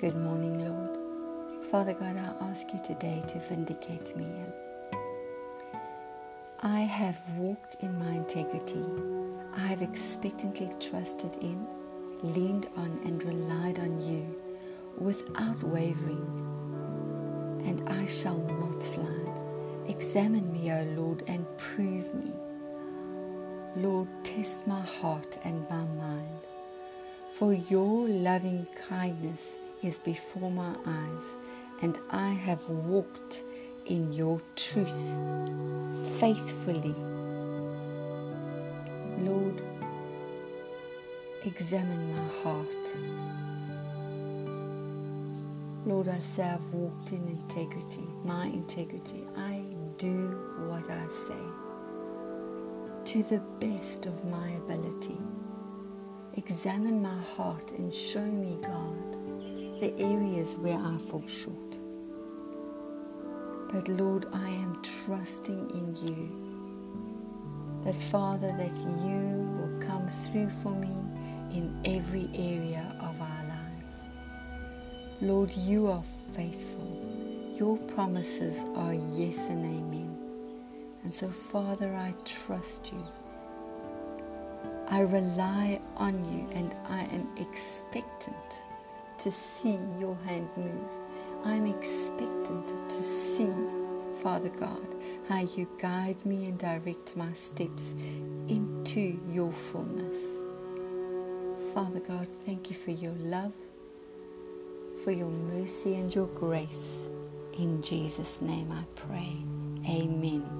Good morning, Lord. Father God, I ask you today to vindicate me. I have walked in my integrity. I have expectantly trusted in, leaned on, and relied on you without wavering, and I shall not slide. Examine me, O Lord, and prove me. Lord, test my heart and my mind. For your loving kindness is before my eyes, and I have walked in your truth faithfully. Lord, examine my heart. Lord, I say I've walked in integrity, my integrity. I do what I say to the best of my ability. Examine my heart and show me, God, the areas where I fall short. But Lord, I am trusting in you. That Father, that you will come through for me in every area of our lives. Lord, you are faithful. Your promises are yes and amen. And so, Father, I trust you. I rely on you and I am expectant to see your hand move. I'm expectant to see, Father God, how you guide me and direct my steps into your fullness. Father God, thank you for your love, for your mercy and your grace. In Jesus' name I pray. Amen.